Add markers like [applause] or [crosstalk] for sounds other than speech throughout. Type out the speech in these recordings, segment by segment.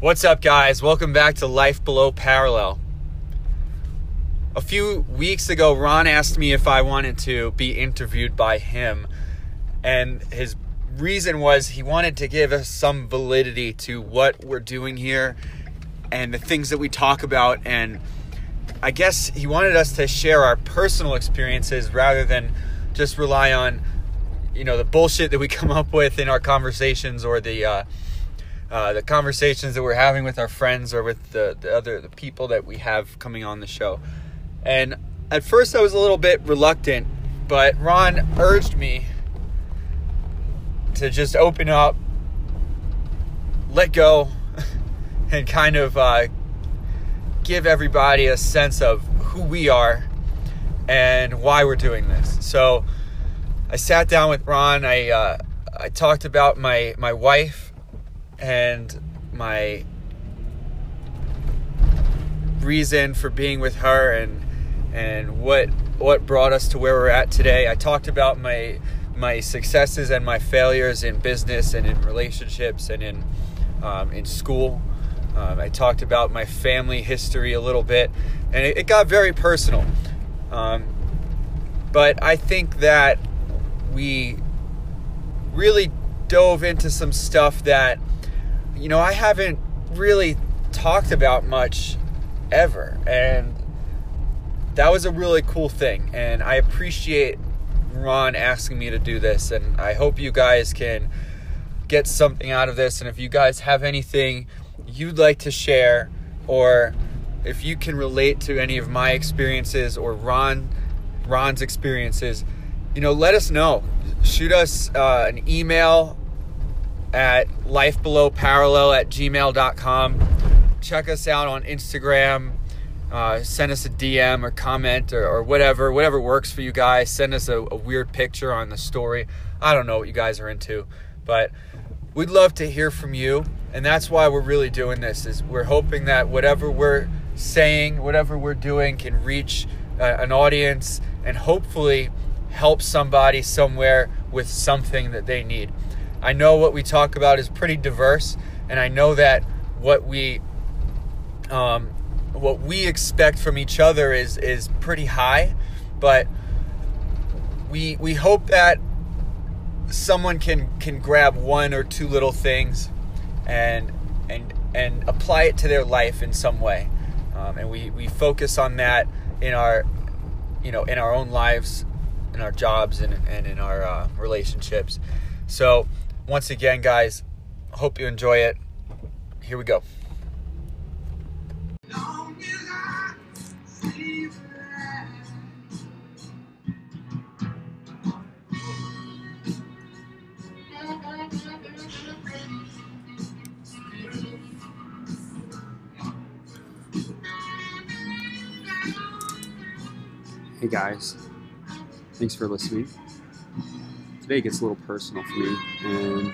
What's up, guys? Welcome back to Life Below Parallel. A few weeks ago, Ron asked me if I wanted to be interviewed by him, and his reason was he wanted to give us some validity to what we're doing here and the things that we talk about. And I guess he wanted us to share our personal experiences rather than just rely on, you know, the bullshit that we [laughs] come up with in our conversations or the, uh, uh, the conversations that we're having with our friends or with the, the other the people that we have coming on the show. And at first, I was a little bit reluctant, but Ron urged me to just open up, let go, [laughs] and kind of uh, give everybody a sense of who we are and why we're doing this. So I sat down with Ron. I uh, I talked about my my wife and my reason for being with her and and what what brought us to where we're at today. I talked about my my successes and my failures in business and in relationships and in um, in school. Um, I talked about my family history a little bit, and it, it got very personal. Um, but I think that we really dove into some stuff that you know, I haven't really talked about much ever. And that was a really cool thing. And I appreciate Ron asking me to do this. And I hope you guys can get something out of this. And if you guys have anything you'd like to share, or if you can relate to any of my experiences or Ron Ron's experiences, you know, let us know. Shoot us uh, an email at lifebelowparallel at gmail.com. Check us out on Instagram. Uh, send us a DM or comment or, or, whatever, whatever works for you guys. Send us a, a weird picture on the story. I don't know what you guys are into, but we'd love to hear from you. And that's why we're really doing this is we're hoping that whatever we're saying, whatever we're doing can reach uh, an audience and hopefully help somebody somewhere with something that they need. I know what we talk about is pretty diverse, and I know that what we um, what we expect from each other is is pretty high, but we we hope that someone can can grab one or two little things and and and apply it to their life in some way, um, and we we focus on that in our you know in our own lives, in our jobs, and and in our uh, relationships. So once again, guys, hope you enjoy it. Here we go. Hey guys, thanks for listening today gets a little personal for me. And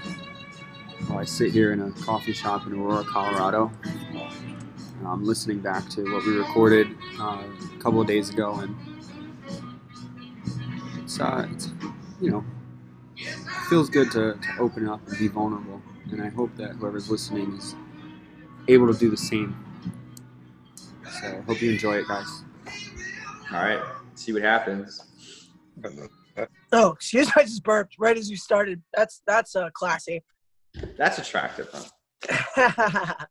while I sit here in a coffee shop in Aurora, Colorado, I'm listening back to what we recorded uh, a couple of days ago, and it's, uh, it's you know, feels good to, to open up and be vulnerable. And I hope that whoever's listening is able to do the same. So I hope you enjoy it, guys. All right, see what happens. Oh, excuse [laughs] me, I just burped right as you started. That's that's uh, classy. That's attractive, huh? [laughs]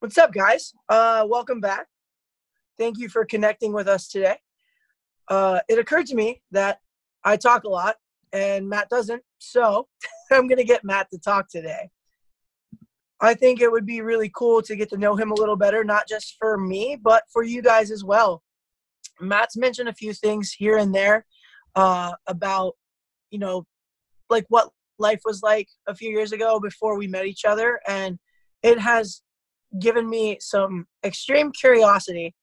What's up, guys? Uh, welcome back. Thank you for connecting with us today. Uh, it occurred to me that I talk a lot and Matt doesn't, so [laughs] I'm going to get Matt to talk today. I think it would be really cool to get to know him a little better, not just for me, but for you guys as well. Matt's mentioned a few things here and there uh, about, you know, like what life was like a few years ago before we met each other. And it has given me some extreme curiosity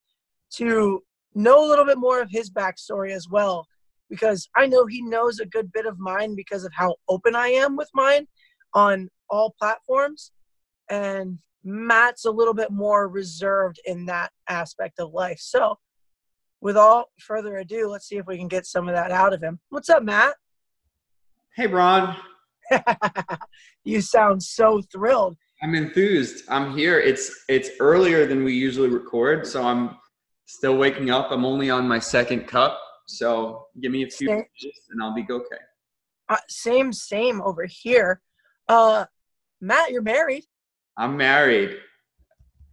to know a little bit more of his backstory as well because I know he knows a good bit of mine because of how open I am with mine on all platforms. And Matt's a little bit more reserved in that aspect of life. So with all further ado, let's see if we can get some of that out of him. What's up, Matt? Hey, Ron. [laughs] you sound so thrilled. I'm enthused. I'm here. It's it's earlier than we usually record, so I'm still waking up. I'm only on my second cup, so give me a few Same. and I'll be okay. Uh, same, same over here. Uh, Matt, you're married I'm married.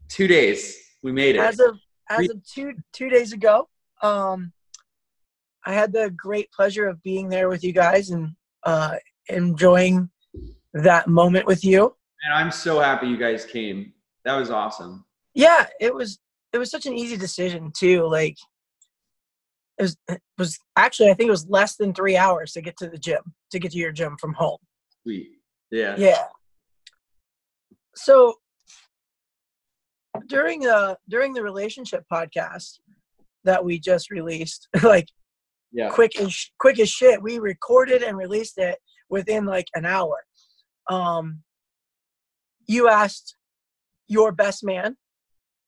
Two days. We made it. as of as of two two days ago. Um, I had the great pleasure of being there with you guys and uh, enjoying that moment with you. and I'm so happy you guys came. That was awesome. Yeah, it was it was such an easy decision too. Like it was it was actually I think it was less than three hours to get to the gym to get to your gym from home. Sweet. Yeah. Yeah. So during the during the relationship podcast that we just released, [laughs] like Yeah. quick as sh- quick as shit, we recorded and released it within like an hour. Um, you asked your best man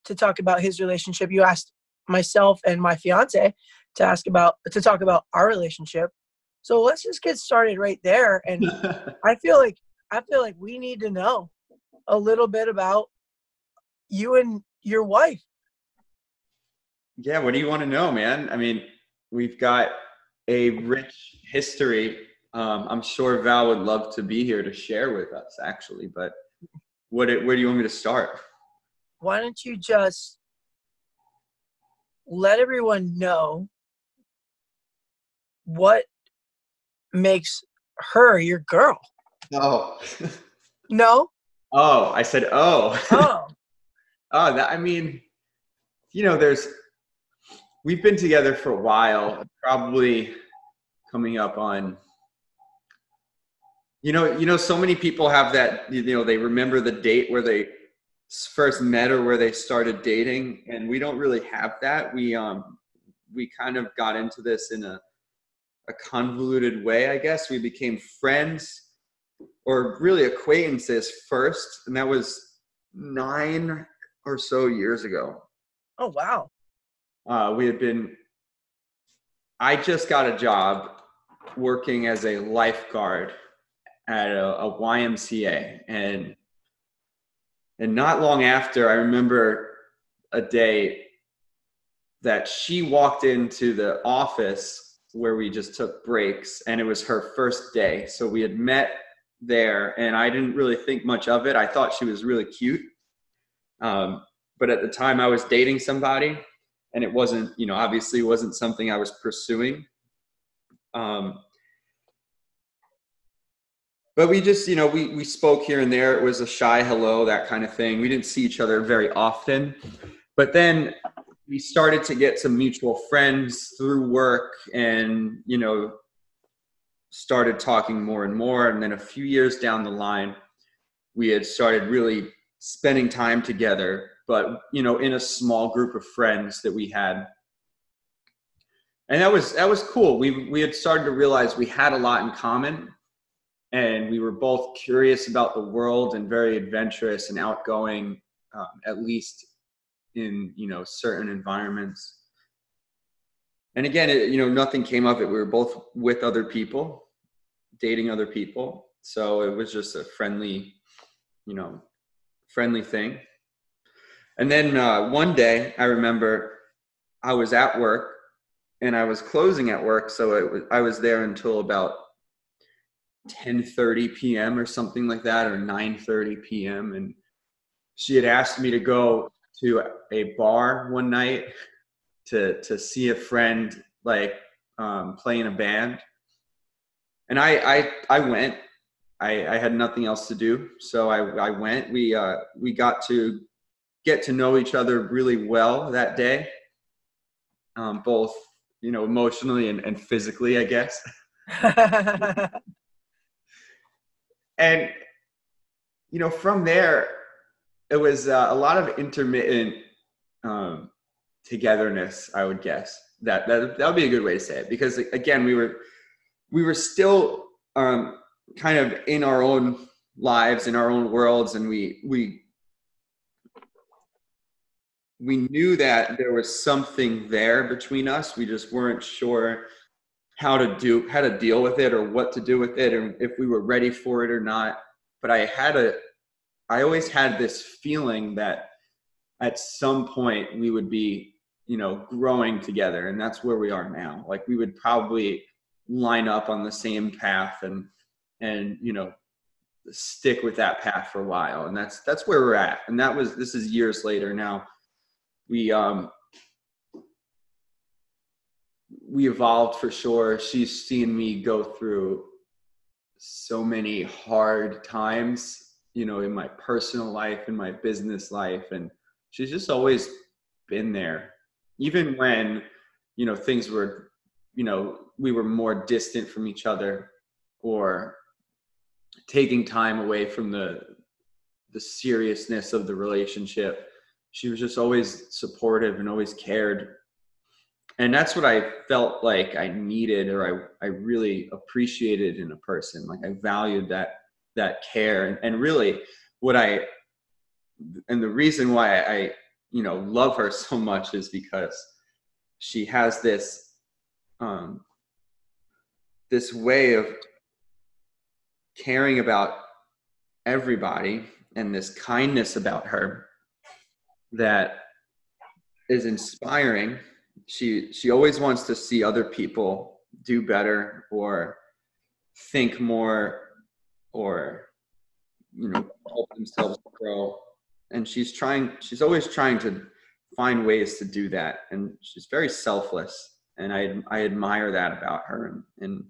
to talk about his relationship. You asked myself and my fiance to ask about to talk about our relationship. So let's just get started right there and [laughs] I feel like I feel like we need to know a little bit about you and your wife. Yeah. What do you want to know, man? I mean, we've got a rich history. Um, I'm sure Val would love to be here to share with us, actually. But what? Where do you want me to start? Why don't you just let everyone know what makes her your girl? Oh. [laughs] No? oh, I said, oh. Oh. [laughs] Oh, that I mean, you know, there's we've been together for a while, probably coming up on you know, you know, so many people have that, you know, they remember the date where they first met or where they started dating, and we don't really have that. We um we kind of got into this in a a convoluted way, I guess. We became friends or really acquaintances first, and that was nine or so years ago. Oh wow. Uh, we had been, I just got a job working as a lifeguard at a, a YMCA. And, and not long after, I remember a day that she walked into the office where we just took breaks, and it was her first day. So we had met there, and I didn't really think much of it. I thought she was really cute. Um, but at the time I was dating somebody and it wasn't, you know, obviously wasn't something I was pursuing. Um, but we just, you know, we, we spoke here and there. It was a shy hello, that kind of thing. We didn't see each other very often. But then we started to get some mutual friends through work and, you know, started talking more and more. And then a few years down the line, we had started really spending time together but you know in a small group of friends that we had. And that was that was cool. We we had started to realize we had a lot in common and we were both curious about the world and very adventurous and outgoing um, at least in you know certain environments. And again it, you know nothing came of it. We were both with other people dating other people. So it was just a friendly you know friendly thing and then uh, one day i remember i was at work and i was closing at work so it was, i was there until about 10:30 p.m. or something like that or 9:30 p.m. and she had asked me to go to a bar one night to to see a friend like um, a band and I I I went I, I had nothing else to do, so I, I went. We uh, we got to get to know each other really well that day, um, both you know emotionally and, and physically, I guess. [laughs] And you know, from there, it was uh, a lot of intermittent um, togetherness. I would guess that that that would be a good way to say it because again, we were we were still um, kind of in our own lives, in our own worlds, and we we we knew that there was something there between us. We just weren't sure how to do how to deal with it or what to do with it and if we were ready for it or not. But I had a I always had this feeling that at some point we would be, you know, growing together. And that's where we are now. Like we would probably line up on the same path and, and, you know, stick with that path for a while. And that's, that's where we're at. And that was, this is years later now. We, um, we evolved for sure. She's seen me go through so many hard times, you know, in my personal life, in my business life. And she's just always been there. Even when, you know, things were, you know, we were more distant from each other or taking time away from the the seriousness of the relationship. She was just always supportive and always cared. And that's what I felt like I needed or I, I really appreciated in a person. Like I valued that that care. And, and really what I and the reason why I you know love her [laughs] so much is because she has this um this way of caring about everybody and this kindness about her that is inspiring. She she always wants to see other people do better or think more or you know help themselves grow. And she's trying she's always trying to find ways to do that. And she's very selfless. And i i admire that about her. And, and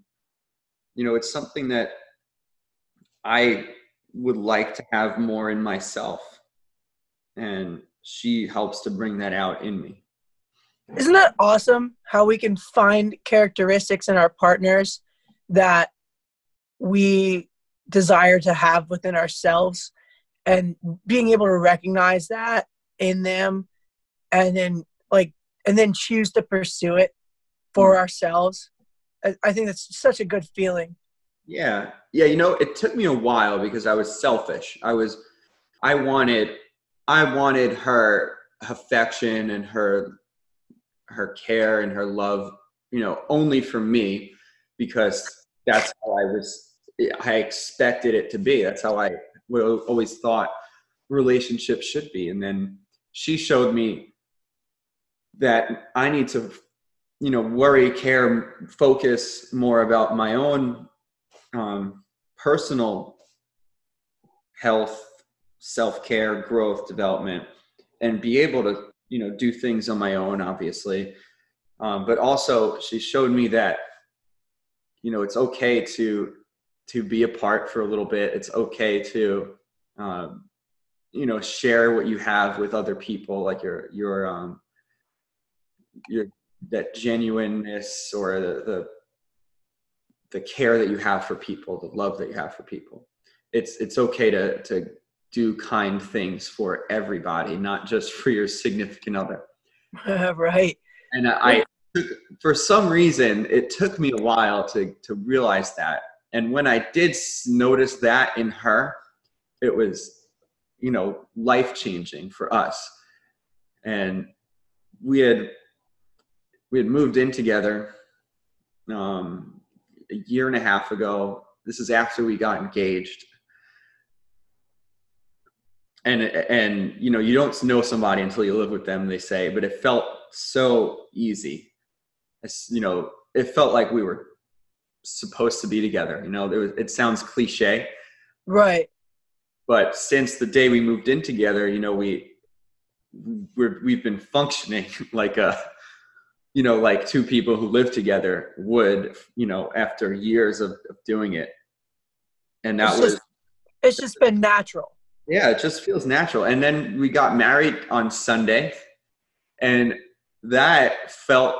you know it's something that i would like to have more in myself. And she helps to bring that out in me. Isn't that awesome how we can find characteristics in our partners that we desire to have within ourselves? And being able to recognize that in them and then like and then choose to pursue it for mm. ourselves I, think that's such a good feeling. Yeah. Yeah you know it took me a while because i was selfish. I was i wanted i wanted her affection and her her care and her love, you know, only for me because that's how I was, I expected it to be. That's how I always thought relationships should be. And then she showed me that I need to, you know, worry, care, focus more about my own um, personal health, self care, growth, development, and be able to you know do things on my own obviously. Um, but also she showed me that you know it's okay to to be apart for a little bit. It's okay to um, you know share what you have with other people like your your um your that genuineness or the, the the care that you have for people the love that you have for people. It's it's okay to to do kind things for everybody, not just for your significant other. [laughs] right. And I, for some reason, it took me a while to to realize that. And when I did notice that in her, it was, you know, life changing for us. And we had we had moved in together um, a year and a half ago. This is after we got engaged and and you know you don't know somebody until you live with them they say but it felt so easy. It's, you know it felt like we were supposed to be together you know was, it sounds cliche. Right. But since the day we moved in together you know we we're, we've been functioning [laughs] like a you know like two people who live together would you know after years of, of doing it. And that it's was just, it's just been natural yeah, it just feels natural. And then we got married on Sunday, and that felt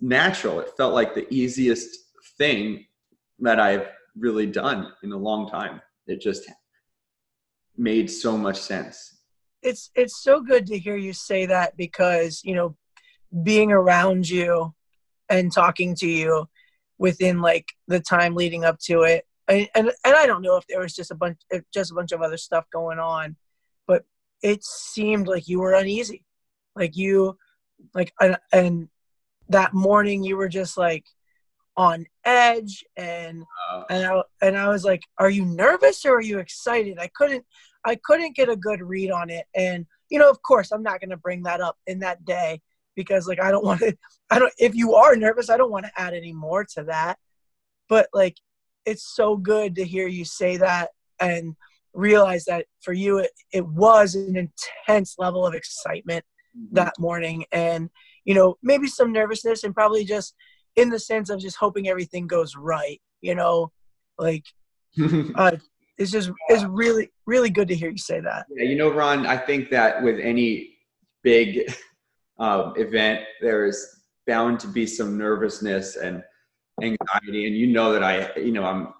natural. It felt like the easiest thing that I've really done in a long time. It just made so much sense. It's it's so good to hear you say that because, you know, being around you and talking to you within like the time leading up to it and, and and I don't know if there was just a bunch just a bunch of other stuff going on, but it seemed like you were uneasy, like you, like and, and that morning you were just like on edge and uh, and I and I was like, are you nervous or are you excited? I couldn't I couldn't get a good read on it. And, you know, of course, I'm not going to bring that up in that day because, like, I don't [laughs] want to, I don't, if you are nervous, I don't want to add any more to that. But, like, it's so good to hear you say that and realize that for you, it, it was an intense level of excitement mm-hmm. that morning. And, you know, maybe some nervousness and probably just in the sense of just hoping everything goes right, you know, like, [laughs] uh, it's just it's really really good to hear you say that. Yeah, you know, Ron, I think that with any big [laughs] um, event, there is bound to be some nervousness and anxiety, and you know that I, you know, I'm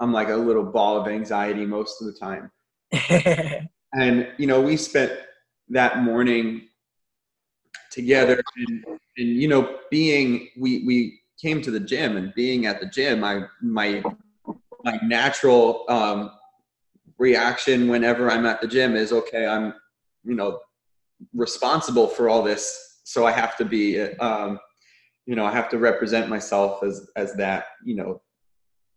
I'm like a little ball of anxiety most of the time. [laughs] and you know, we spent that morning together, and, and you know, being we we came to the gym and being at the gym, I my my natural um, reaction whenever I'm at the gym is okay, I'm, you know, responsible for all this. So I have to be, um, you know, I have to represent myself as, as that, you know,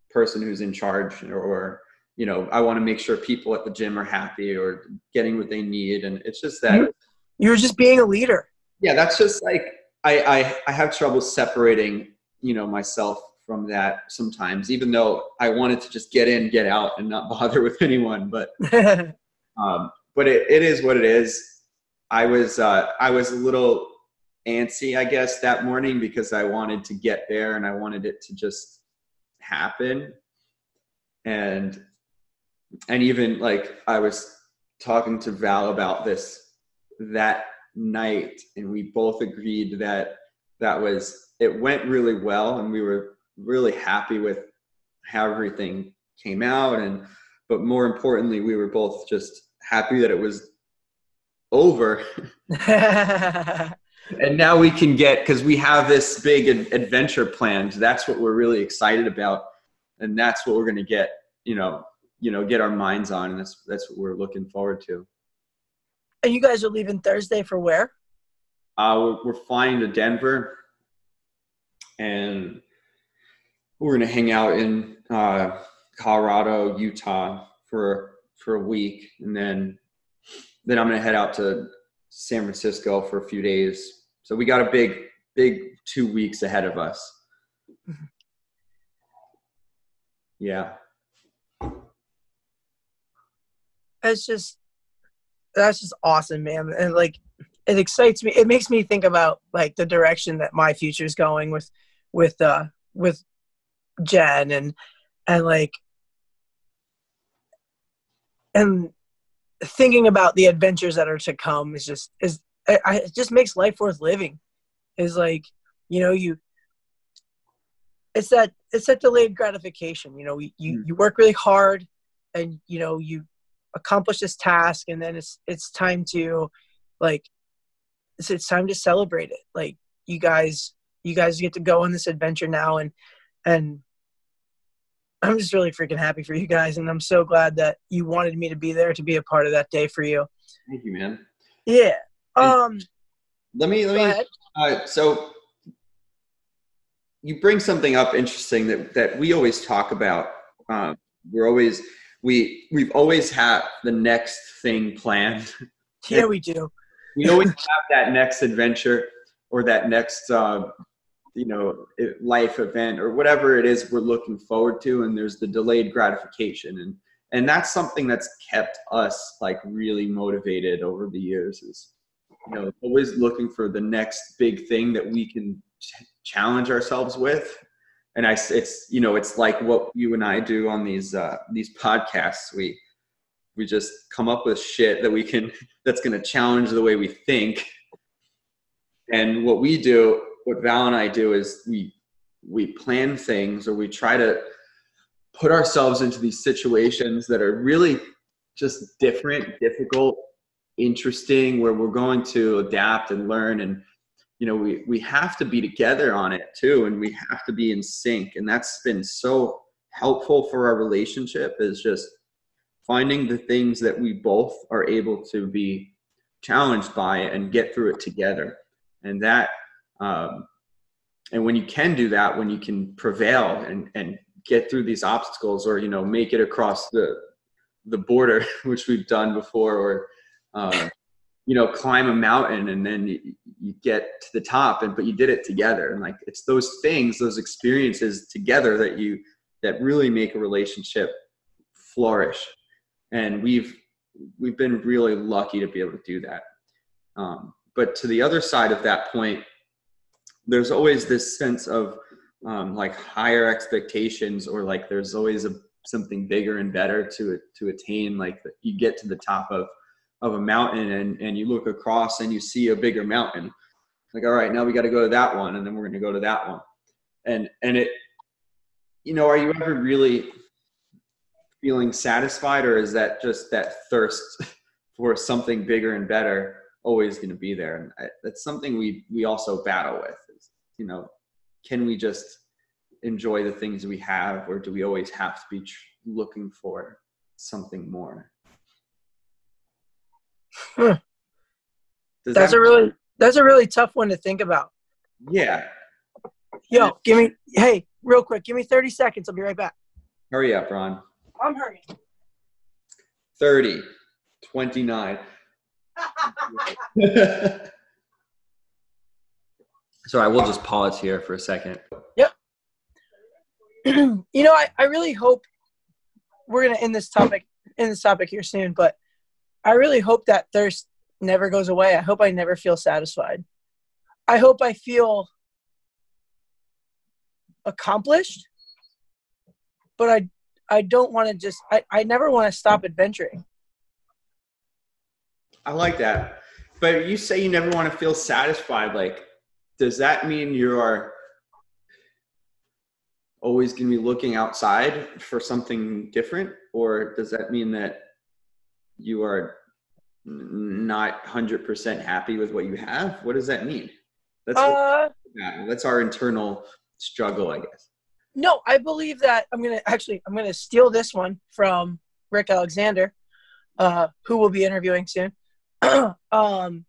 person who's in charge or, or you know, I want to make sure people at the gym are happy or getting what they need. And it's just that you're just being a leader. Yeah. That's just like, I, I, I have trouble separating, you know, myself from that sometimes, even though I wanted to just get in, get out, and not [laughs] bother with anyone. But [laughs] um, but it, it is what it is. I was uh, I was a little antsy, I guess, that morning because I wanted to get there and I wanted it to just happen. And and even like I was talking to Val about this that night, and we both agreed that that was it went really well, and we were really happy with how everything came out and but more importantly we were both just happy that it was over [laughs] [laughs] and now we can get because we have this big adventure planned. That's what we're really excited about. And that's what we're going to get you know you know get our minds on. And that's that's what we're looking forward to. And you guys are leaving thursday for where? Uh, we're, we're flying to denver. And we're going to hang out in uh, Colorado, Utah for for a week, and then then I'm going to head out to San Francisco for a few days. So we got a big big two weeks ahead of us. Yeah. It's just that's just awesome, man. And like it excites me. It makes me think about like the direction that my future is going with with uh with Jen and and like and thinking about the adventures that are to come is just is it just makes life worth living is like you know you it's that it's that delayed gratification you know you mm. you work really hard and you know you accomplish this task and then it's it's time to like it's, it's time to celebrate it like you guys you guys get to go on this adventure now and and I'm just really freaking happy for you guys, and I'm so glad that you wanted me to be there to be a part of that day for you. Thank you, man. Yeah. Um. Let me let me. Uh, so you bring something up interesting that that we always talk about. Um, we're always we we've always had the next thing planned. [laughs] Yeah, we do. [laughs] we always have that next adventure or that next uh, you know life event or whatever it is we're looking forward to and there's the delayed gratification and and that's something that's kept us like really motivated over the years is you know always looking for the next big thing that we can ch- challenge ourselves with. And i it's you know it's like what you and i do on these uh these podcasts. We we just come up with shit that we can [laughs] that's going to challenge the way we think. And what we do what Val and I do is we we plan things or we try to put ourselves into these situations that are really just different, difficult, interesting, where we're going to adapt and learn. And you know we we have to be together on it too and we have to be in sync. And that's been so helpful for our relationship is just finding the things that we both are able to be challenged by and get through it together. And that um, and when you can do that, when you can prevail and, and get through these obstacles or, you know, make it across the, the border, [laughs] which we've done before, or uh, you know, climb a mountain and then you, you get to the top, and but you did it together. And like it's those things, those experiences together that you that really make a relationship flourish. And we've we've been really lucky to be able to do that. Um, but to the other side of that point, there's always this sense of um, like higher expectations, or like there's always a something bigger and better to to attain. Like you get to the top of of a mountain and and you look across and you see a bigger mountain. Like all right, now we got to go to that one, and then we're going to go to that one, and and it, you know, are you ever really feeling satisfied, or is that just that thirst [laughs] for something bigger and better always going to be there? And I, that's something we we also battle with. Is, you know, can we just enjoy the things we have, or do we always have to be tr- looking for something more? Hmm. That's that a really that's a really tough one to think about. Yeah. Yo, give me hey, real quick, give me 30 seconds. I'll be right back. Hurry up, Ron. I'm hurrying. 30, 29. so I will just pause here for a second. Yep. [clears throat] you know, I, I really hope we're gonna end this topic in this topic here soon, but I really hope that thirst never goes away. I hope I never feel satisfied. I hope I feel accomplished, but I I don't want to just I, I never want to stop adventuring. I like that. But you say you never want to feel satisfied. Like, does that mean you are always going to be looking outside for something different? Or does that mean that you are not 100% happy with what you have? What does that mean? That's, uh, that's our internal struggle, I guess. No, I believe that I'm gonna actually I'm gonna steal this one from Rick Alexander, uh, who will be interviewing soon. [clears throat] um,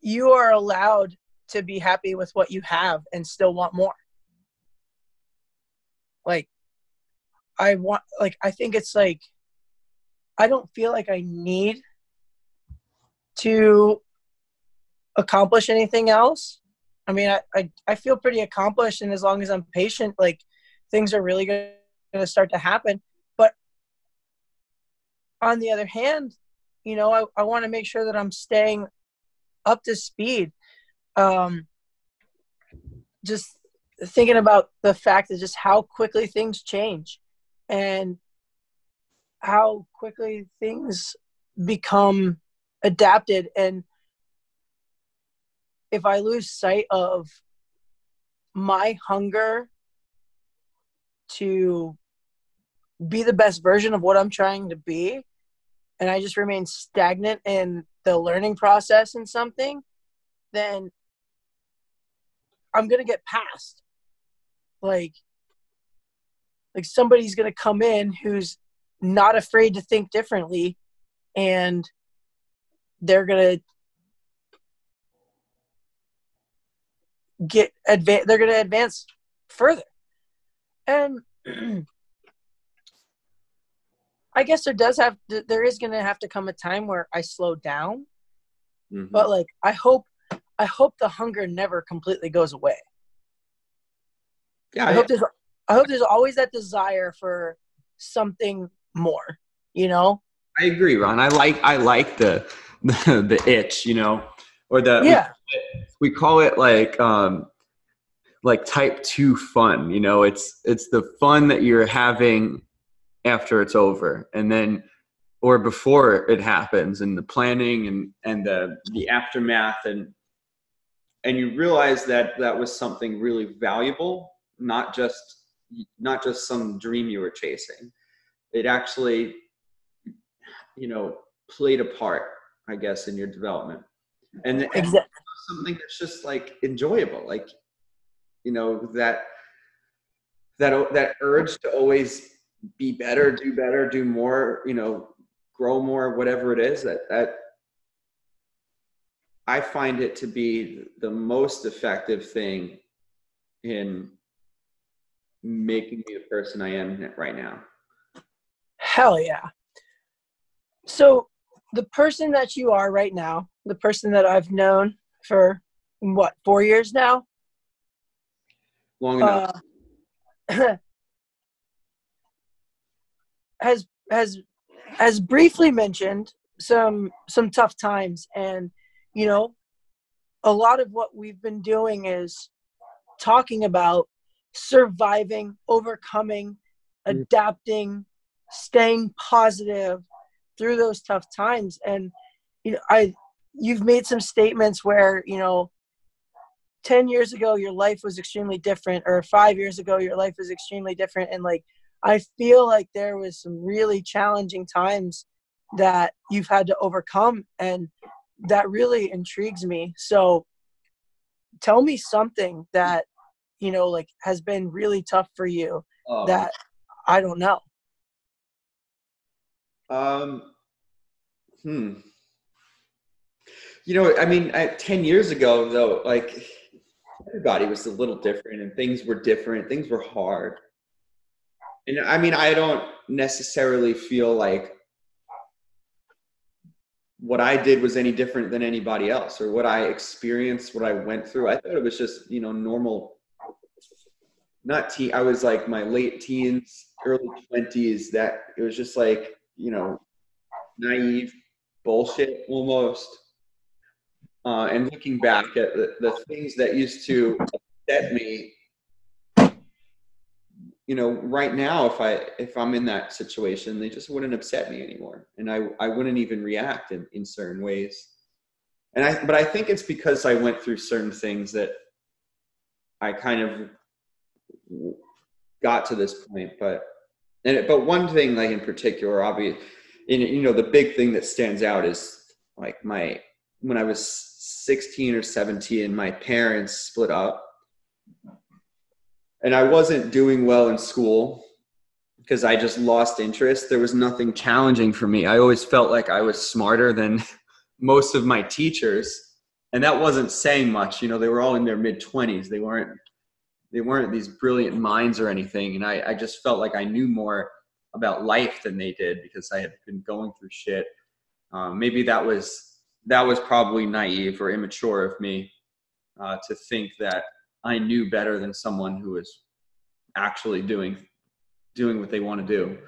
you are allowed to be happy with what you have and still want more. Like, I want like I think it's like I don't feel like I need to accomplish anything else I mean, I, I, I feel pretty accomplished, and as long as I'm patient, like things are really going to start to happen. But on the other hand, you know, I, I want to make sure that I'm staying up to speed. Um, just thinking about the fact that just how quickly things change and how quickly things become adapted and if I lose sight of my hunger to be the best version of what I'm trying to be, and I just remain stagnant in the learning process in something, then I'm gonna get past. Like, like somebody's gonna come in who's not afraid to think differently, and they're gonna get advance they're going to advance further and [clears throat] i guess there does have there is going to have to come a time where i slow down mm-hmm. but like i hope i hope the hunger never completely goes away yeah i, I hope there's i hope there's always that desire for something more you know? I agree ron. I like i like the [laughs] the, the itch you know or the yeah. we call it like um like type 2 fun you know? It's it's the fun that you're having after it's over and then or before it happens and the planning and and the the aftermath and and you realize that that was something really valuable not just not just some dream you were chasing it actually you know played a part i guess in your development and, exactly. something that's just like enjoyable like you know that that that urge to always be better do better do more you know grow more whatever it is that that i find it to be the most effective thing in making me the person i am right now Hell yeah. So the person that you are right now, the person that I've known for what, four years now? Long enough. Uh, [clears throat] has has has briefly mentioned some some tough times and you know a lot of what we've been doing is talking about surviving overcoming Mm. adapting staying positive through those tough times. And you know i you've made some statements where you know 10 years ago your life was extremely different or 5 years ago your life was extremely different. And like i feel like there was some really challenging times that you've had to overcome and that really intrigues me. So tell me something that you know like has been really tough for you Oh. that i don't know Um, hmm. You know, I mean, I, 10 years ago, though, like everybody was a little different and things were different. Things were hard. And I mean, I don't necessarily feel like what I did was any different than anybody else or what I experienced, what I went through. I thought it was just, you know, normal. Not teen, I was like my late teens, early 20s, that it was just like, you know, naive bullshit almost. Uh, and looking back at the, the things that used to upset me, you know, right now, if I if I'm in that situation, they just wouldn't upset me anymore, and I I wouldn't even react in, in certain ways. And I but I think it's because I went through certain things that I kind of got to this point. But and but one thing like in particular, obvious, in you know, the big thing that stands out is like my when I was 16 or 17, my parents split up and I wasn't doing well in school because I just lost interest. There was nothing challenging for me. I always felt like I was smarter than [laughs] most of my teachers, and that wasn't saying much. You know, they were all in their mid 20s. They weren't they weren't these brilliant minds or anything, and I, I just felt like I knew more about life than they did because I had been going through shit. Um, maybe that was that was probably naive or immature of me uh, to think that I knew better than someone who was actually doing doing what they want to do.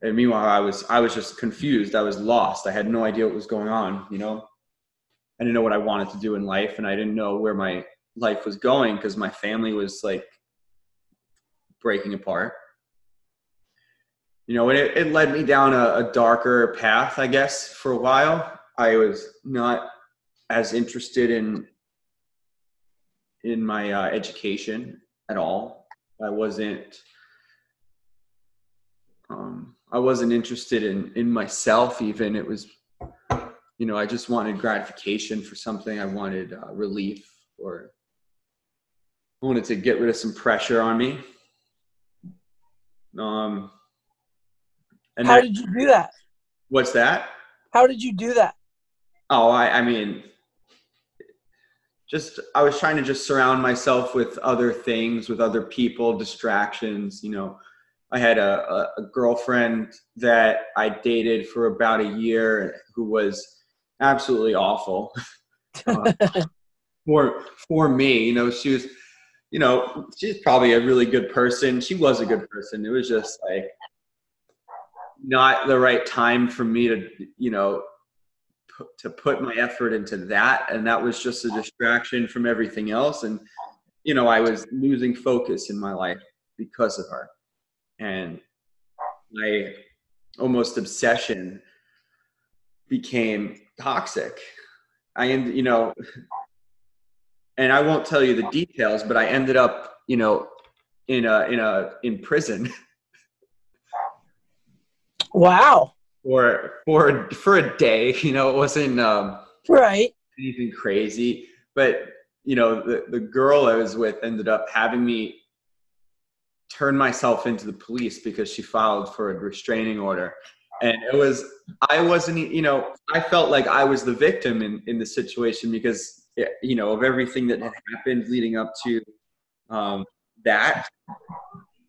And meanwhile, I was I was just confused. I was lost. I had no idea what was going on. You know, I didn't know what I wanted to do in life, and I didn't know where my life was going because my family was like breaking apart. You know, and it, it led me down a, a darker path, I guess, for a while. I was not as interested in in my uh, education at all. I wasn't. Um, I wasn't interested in in myself. Even it was, you know, I just wanted gratification for something. I wanted uh, relief, or wanted to get rid of some pressure on me. Um, and how that- did you do that what's that? how did you do that Oh, I, I mean, just I was trying to just surround myself with other things, with other people, distractions. You know, I had a, a, girlfriend that I dated for about a year who was absolutely awful [laughs] uh, [laughs] for for me. You know, she was, you know, she's probably a really good person. She was a good person. It was just like not the right time for me to, you know, put, to put my effort into that. And that was just a distraction from everything else. And you know i was losing focus in my life because of her. And my almost obsession became toxic. I end you know and i won't tell you the details but i ended up you know in a in a in prison [laughs] wow for for for a day you know it wasn't um right anything crazy. But you know, the the girl I was with ended up having me turn myself into the police because she filed for a restraining order. And it was I wasn't you know, I felt like I was the victim in, in the situation because you know, of everything that had happened leading up to um, that.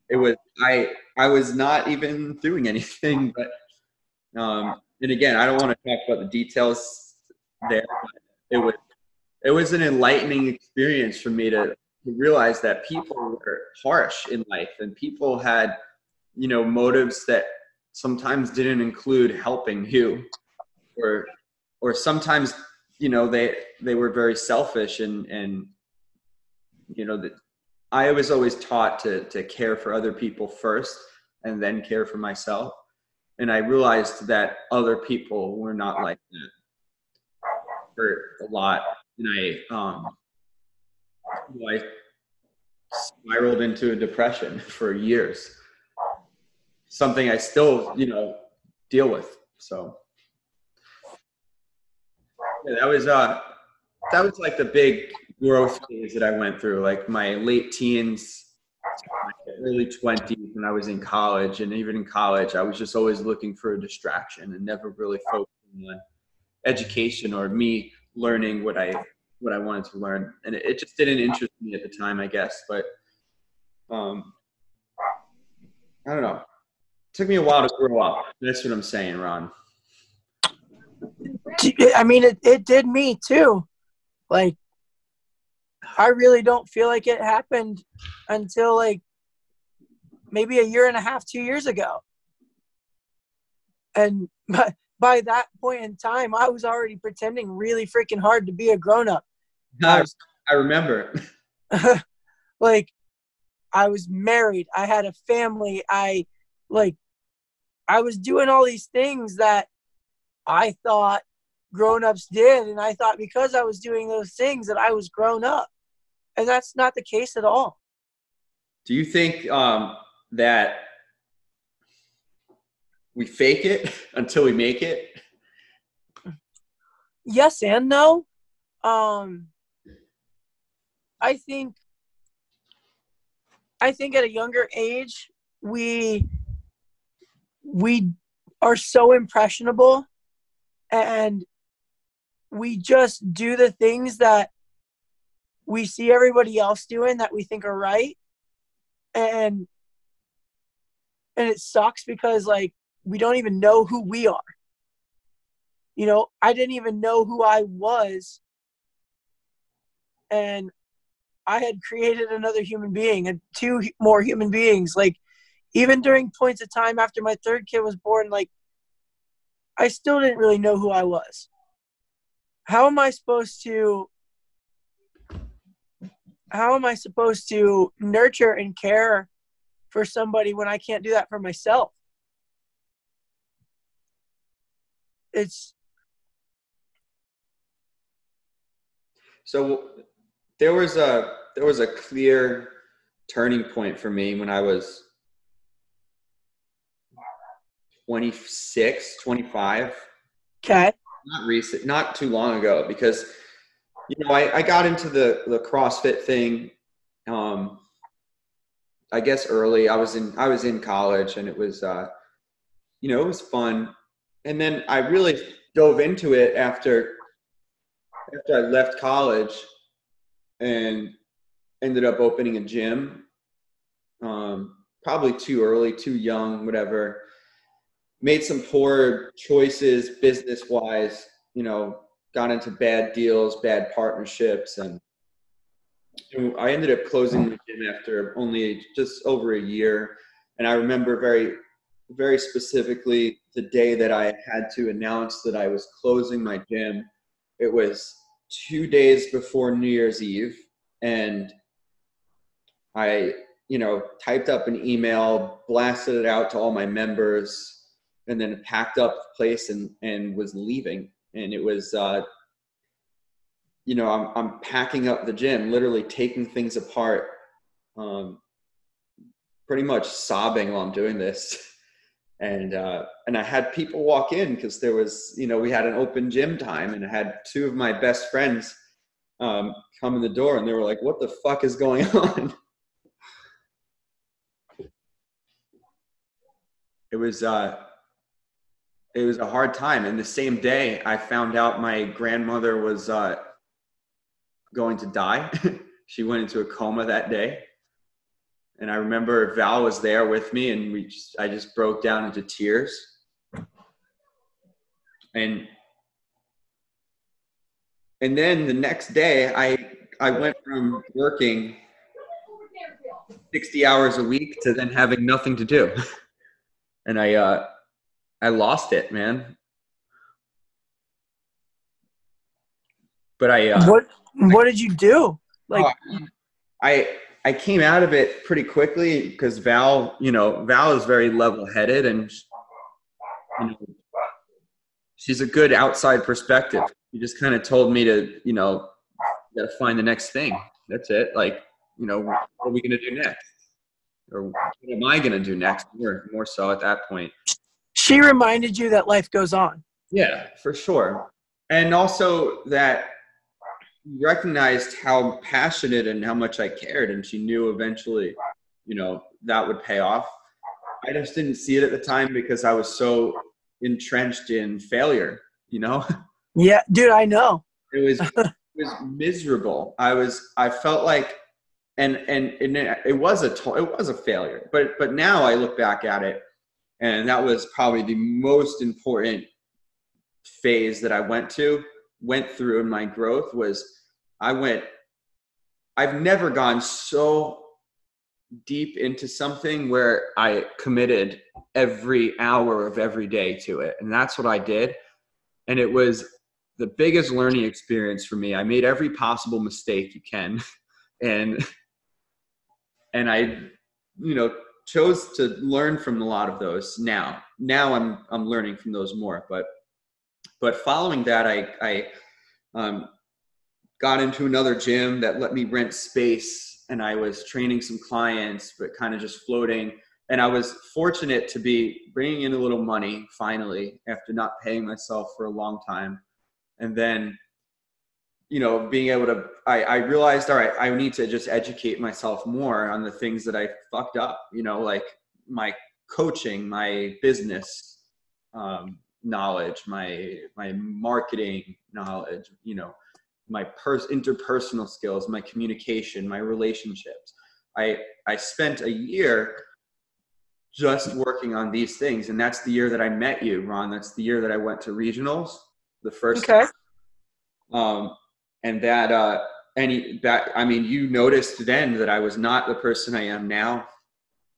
it was I I was not even doing anything, [laughs] but um, and again, I don't want to talk about the details there. But it was it was an enlightening experience for me to, to realize that people were harsh in life and people had you know motives that sometimes didn't include helping you or or sometimes you know they they were very selfish and and you know that i was always taught to to care for other people first and then care for myself. And i realized that other people were not like that for a lot. And i um i spiraled into a depression [laughs] for years. Something i still you know deal with so that was uh that was like the big growth phase that I went through, like my late teens, early twenties when I was in college, and even in college, I was just always looking for a distraction and never really focusing on education or me learning what I what I wanted to learn, and it, it just didn't interest me at the time, I guess. But um, I don't know. It took me a while to grow up. That's what I'm saying, Ron. I mean, it, it did me too. Like, I really don't feel like it happened until like maybe a year and a half, two years ago. And [laughs] by, by that point in time, I was already pretending really freaking hard to be a grown up. [laughs] I, I remember. [laughs] like, I was married. I had a family. I, like, I was doing all these things that I thought grown-ups did and i thought because i was doing those things that i was grown up and that's not the case at all. Do you think um, that we fake it [laughs] until we make it? Yes and no. Um, i think i think at a younger age we we are so impressionable and we just do the things that we see everybody else doing that we think are right. And and it sucks because like we don't even know who we are. You know i didn't even know who i was. And i had created another human being and two more human beings. Like even during points of time after my third kid was born like i still didn't really know who i was how am I supposed to how am I supposed to nurture and care for somebody when I can't do that for myself? It's so there was a there was a clear turning point for me when I was 26, 25. Okay not recent, not too long ago, because you know I, I got into the the CrossFit thing. Um, I guess early. I was in I was in college, and it was uh, you know it was fun. And then I really dove into it after after I left college, and ended up opening a gym. Um, probably too early, too young, whatever made some poor choices business wise, you know, got into bad deals, bad partnerships, and I ended up closing the gym after only just over a year. And I remember very, very specifically the day that I had to announce that I was closing my gym. It was two days before New Year's Eve, and I, you know, typed up an email, blasted it out to all my members, and then packed up the place and and was leaving. And it was uh you know i'm i'm packing up the gym literally taking things apart um pretty much sobbing while i'm doing this. [laughs] And uh and i had people walk in because there was you know we had an open gym time and i had two of my best friends um come in the door and they were like what the fuck is going [laughs] on? It was uh it was a hard time. And the same day, I found out my grandmother was uh, going to die. [laughs] she went into a coma that day, And I remember Val was there with me, and we just, I just broke down into tears. And and then the next day, I I went from working 60 hours a week to then having nothing to do, [laughs] and I uh, I lost it, man. But I uh, what what did you do? Like Oh, I I came out of it pretty quickly because Val, you know, Val is very level-headed and you know, she's a good outside perspective. She just kind of told me to, you know, got to find the next thing. That's it. Like, you know, what are we gonna do next? Or what am I gonna do next? More, more so at that point. She reminded you that life goes on. Yeah, for sure. And also that recognized how passionate and how much I cared, and she knew eventually, you know, that would pay off. I just didn't see it at the time because I was so entrenched in failure. You know, [laughs] Yeah, dude, I know. it was [laughs] it was miserable. I was I felt like, and and, and it was a it was a failure. But but now I look back at it, and that was probably the most important phase that I went to went through in my growth was I went I've never gone so deep into something where I committed every hour of every day to it. And that's what I did. And it was the biggest learning experience for me. I made every possible mistake you can. [laughs] And and I you know chose to learn from a lot of those now now I'm I'm learning from those more but but following that, I, I um, got into another gym that let me rent space, and I was training some clients, but kind of just floating. And I was fortunate to be bringing in a little money finally after not paying myself for a long time, and then, you know, being able to. I, I realized, all right, I need to just educate myself more on the things that I fucked up. You know, like my coaching, my business. Um, knowledge my my marketing knowledge you know my pers- interpersonal skills my communication my relationships i i spent a year just working on these things and that's the year that i met you ron that's the year that i went to regionals the first Okay. um and that uh any that i mean you noticed then that i was not the person i am now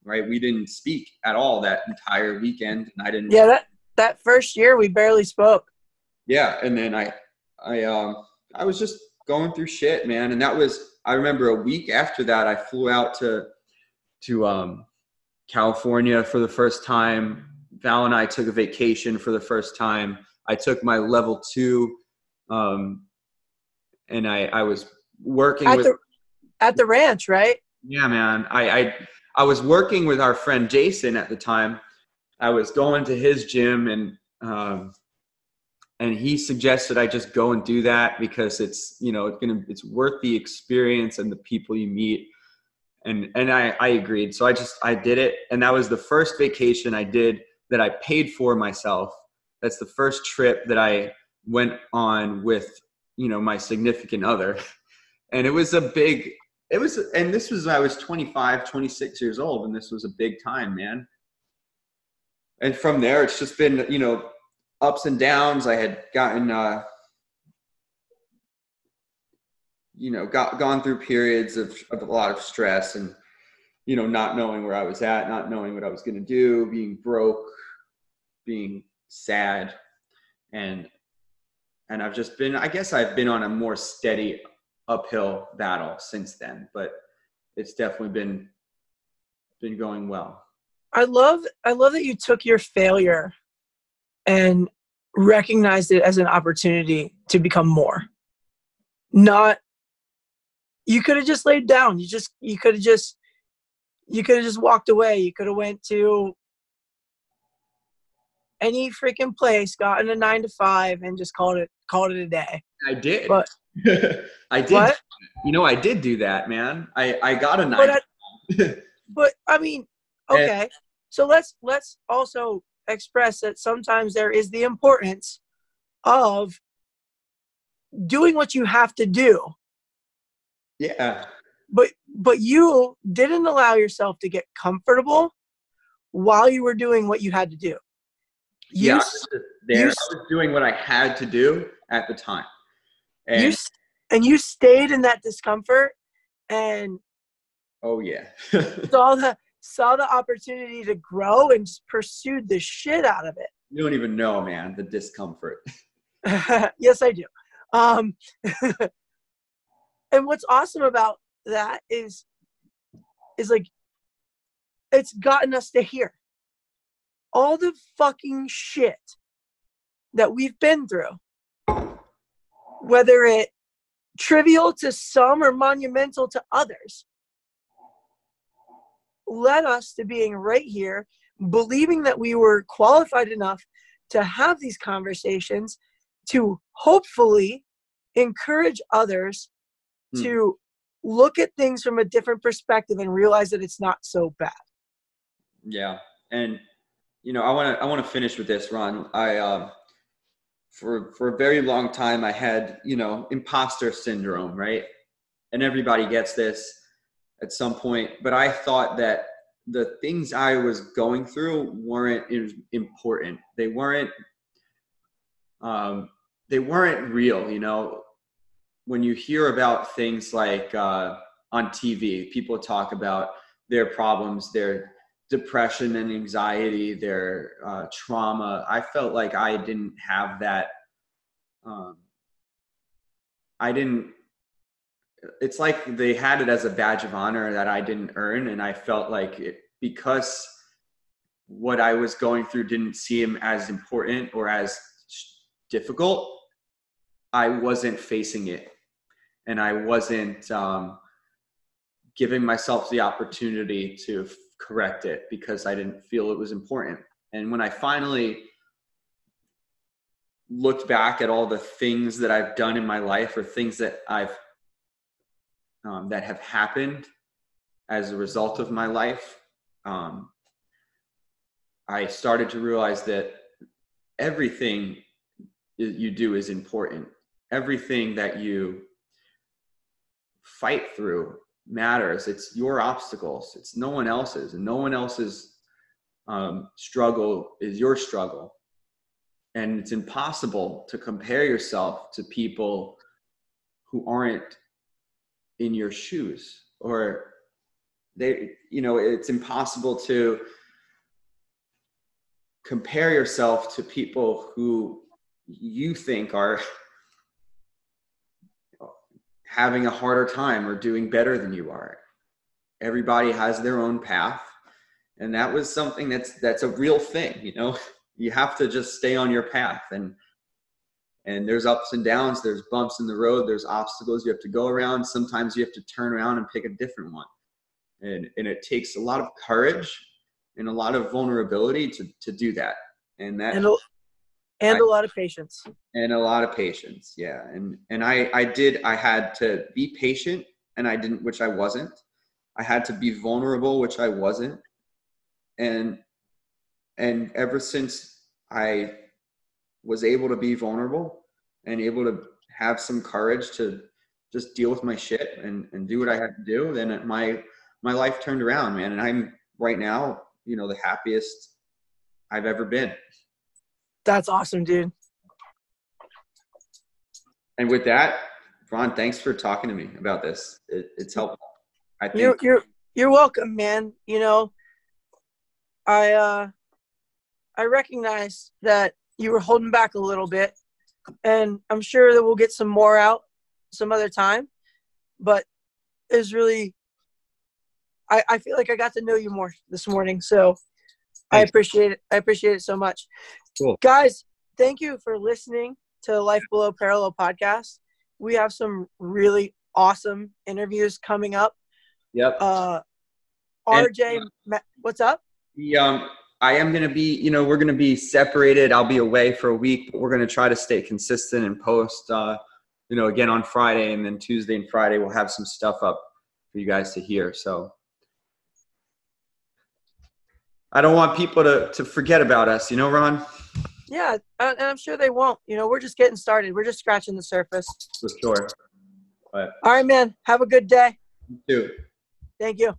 right? We didn't speak at all that entire weekend and i didn't Yeah, that that first year we barely spoke. yeah and then i i um i was just going through shit man and that was i remember a week after that i flew out to to um california for the first time. Val and i took a vacation for the first time. I took my level two um and i i was working At with the at the ranch, right? yeah, man. I, I I was working with our friend Jason at the time. I was going to his gym and um, and he suggested I just go and do that because it's you know it's gonna it's worth the experience and the people you meet. And and I I agreed. So I just I did it, and that was the first vacation I did that I paid for myself. That's the first trip that I went on with you know my significant other, and it was a big it was and this was i was 25 26 years old and this was a big time man. And from there it's just been you know ups and downs. I had gotten uh you know got gone through periods of, of a lot of stress and you know not knowing where i was at not knowing what i was going to do being broke being sad. And and i've just been i guess i've been on a more steady uphill battle since then, but it's definitely been been going well. I love I love that you took your failure and recognized it as an opportunity to become more. Not you could have just laid down. You just you could have just you could have just walked away. You could have went to any freaking place, gotten a nine to five, and just called it called it a day. I did. But- [laughs] I did. What? You know, I did do that, man. I I got a But nine. I, [laughs] but I mean, And- okay. So let's let's also express that sometimes there is the importance of doing what you have to do, yeah. but but you didn't allow yourself to get comfortable while you were doing what you had to do. You, yeah, was there. you I was doing what I had to do at the time. And you and you stayed in that discomfort and oh yeah. [laughs] saw the saw the opportunity to grow and pursued the shit out of it. you don't even know, man, the discomfort. [laughs] yes, I do. Um, [laughs] and what's awesome about that is, is like, it's gotten us to here. All the fucking shit that we've been through, whether it trivial to some or monumental to others, led us to being right here, believing that we were qualified enough to have these conversations to hopefully encourage others Hmm. to look at things from a different perspective and realize that it's not so bad. Yeah, and you know, I want to I want to finish with this, Ron. I um, for for a very long time I had you know imposter syndrome, right? And everybody gets this at some point, but I thought that the things I was going through weren't important. They weren't um, they weren't real. You know, when you hear about things like uh, on TV, people talk about their problems, their depression and anxiety, their uh, trauma. I felt like I didn't have that. Um, I didn't. It's like they had it as a badge of honor that I didn't earn, and I felt like it because what I was going through didn't seem as important or as difficult. I wasn't facing it, and I wasn't um, giving myself the opportunity to correct it because I didn't feel it was important. And when I finally looked back at all the things that I've done in my life or things that I've um, that have happened as a result of my life, um, I started to realize that everything you do is important. Everything that you fight through matters. It's your obstacles. It's no one else's, and no one else's um, struggle is your struggle. And it's impossible to compare yourself to people who aren't in your shoes, or they, you know, it's impossible to compare yourself to people who you think are having a harder time or doing better than you are. Everybody has their own path. And that was something that's that's a real thing, you know. [laughs] You have to just stay on your path and and there's ups and downs, there's bumps in the road, there's obstacles you have to go around. Sometimes you have to turn around and pick a different one. And and it takes a lot of courage and a lot of vulnerability to to do that. And that And a, and I- a lot of patience. and a lot of patience yeah. And and i i did i had to be patient and i didn't which i wasn't. I had to be vulnerable which i wasn't. And and ever since i was able to be vulnerable and able to have some courage to just deal with my shit and and do what i had to do then it- my my life turned around man. And i'm right now you know the happiest i've ever been That's awesome, dude. And with that, Ron, thanks for talking to me about this. It, it's helpful. I think You're you're you're welcome, man. You know, I uh I recognize that you were holding back a little bit, and I'm sure that we'll get some more out some other time. But it's really, I I feel like I got to know you more this morning, so I appreciate it. I appreciate it so much. Cool. guys. Thank you for listening to the Life Below Parallel podcast. We have some really awesome interviews coming up Yep. uh And- RJ Ma- what's up? The, um, I am going to be, you know, we're going to be separated. I'll be away for a week, but we're going to try to stay consistent and post, uh, you know, again on Friday and then Tuesday and Friday, we'll have some stuff up for you guys to hear. So I don't want people to, to forget about us, you know, Ron? Yeah, and I'm sure they won't. You know, we're just getting started. We're just scratching the surface. For sure. But All right, man. Have a good day. you too. Thank you.